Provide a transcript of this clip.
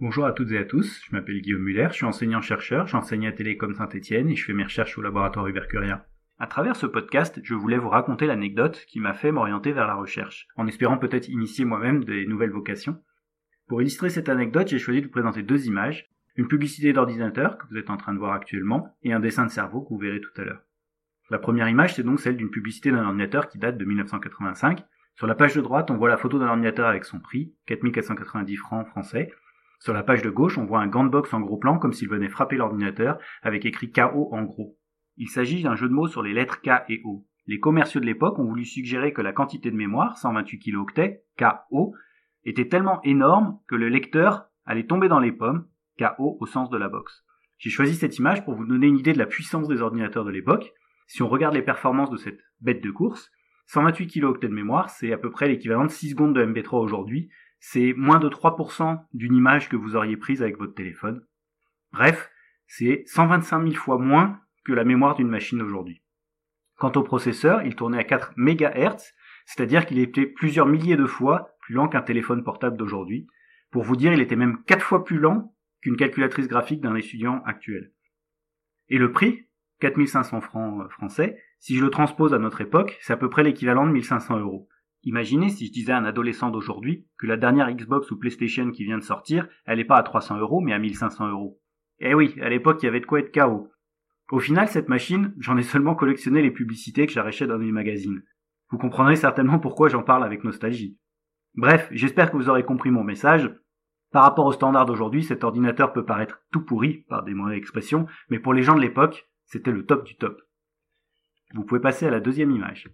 Bonjour à toutes et à tous, je m'appelle Guillaume Muller, je suis enseignant-chercheur, j'enseigne à Télécom Saint-Etienne et je fais mes recherches au laboratoire Ubercurien. À travers ce podcast, je voulais vous raconter l'anecdote qui m'a fait m'orienter vers la recherche, en espérant peut-être initier moi-même des nouvelles vocations. Pour illustrer cette anecdote, j'ai choisi de vous présenter deux images, une publicité d'ordinateur que vous êtes en train de voir actuellement et un dessin de cerveau que vous verrez tout à l'heure. La première image, c'est donc celle d'une publicité d'un ordinateur qui date de 1985. Sur la page de droite, on voit la photo d'un ordinateur avec son prix, 4490 francs français, sur la page de gauche, on voit un gant box en gros plan comme s'il venait frapper l'ordinateur avec écrit KO en gros. Il s'agit d'un jeu de mots sur les lettres K et O. Les commerciaux de l'époque ont voulu suggérer que la quantité de mémoire, 128 kilooctets, KO, était tellement énorme que le lecteur allait tomber dans les pommes, KO au sens de la box. J'ai choisi cette image pour vous donner une idée de la puissance des ordinateurs de l'époque. Si on regarde les performances de cette bête de course, 128 kilooctets de mémoire, c'est à peu près l'équivalent de 6 secondes de MB3 aujourd'hui, c'est moins de 3% d'une image que vous auriez prise avec votre téléphone. Bref, c'est 125 000 fois moins que la mémoire d'une machine aujourd'hui. Quant au processeur, il tournait à 4 MHz, c'est-à-dire qu'il était plusieurs milliers de fois plus lent qu'un téléphone portable d'aujourd'hui. Pour vous dire, il était même 4 fois plus lent qu'une calculatrice graphique d'un étudiant actuel. Et le prix, 4500 francs euh, français, si je le transpose à notre époque, c'est à peu près l'équivalent de 1500 euros. Imaginez si je disais à un adolescent d'aujourd'hui que la dernière Xbox ou PlayStation qui vient de sortir, elle n'est pas à 300 euros mais à 1500 euros. Eh oui, à l'époque il y avait de quoi être KO. Au final, cette machine, j'en ai seulement collectionné les publicités que j'arrachais dans les magazines. Vous comprendrez certainement pourquoi j'en parle avec nostalgie. Bref, j'espère que vous aurez compris mon message. Par rapport au standard d'aujourd'hui, cet ordinateur peut paraître tout pourri, par des mauvaises expressions, mais pour les gens de l'époque, c'était le top du top. Vous pouvez passer à la deuxième image.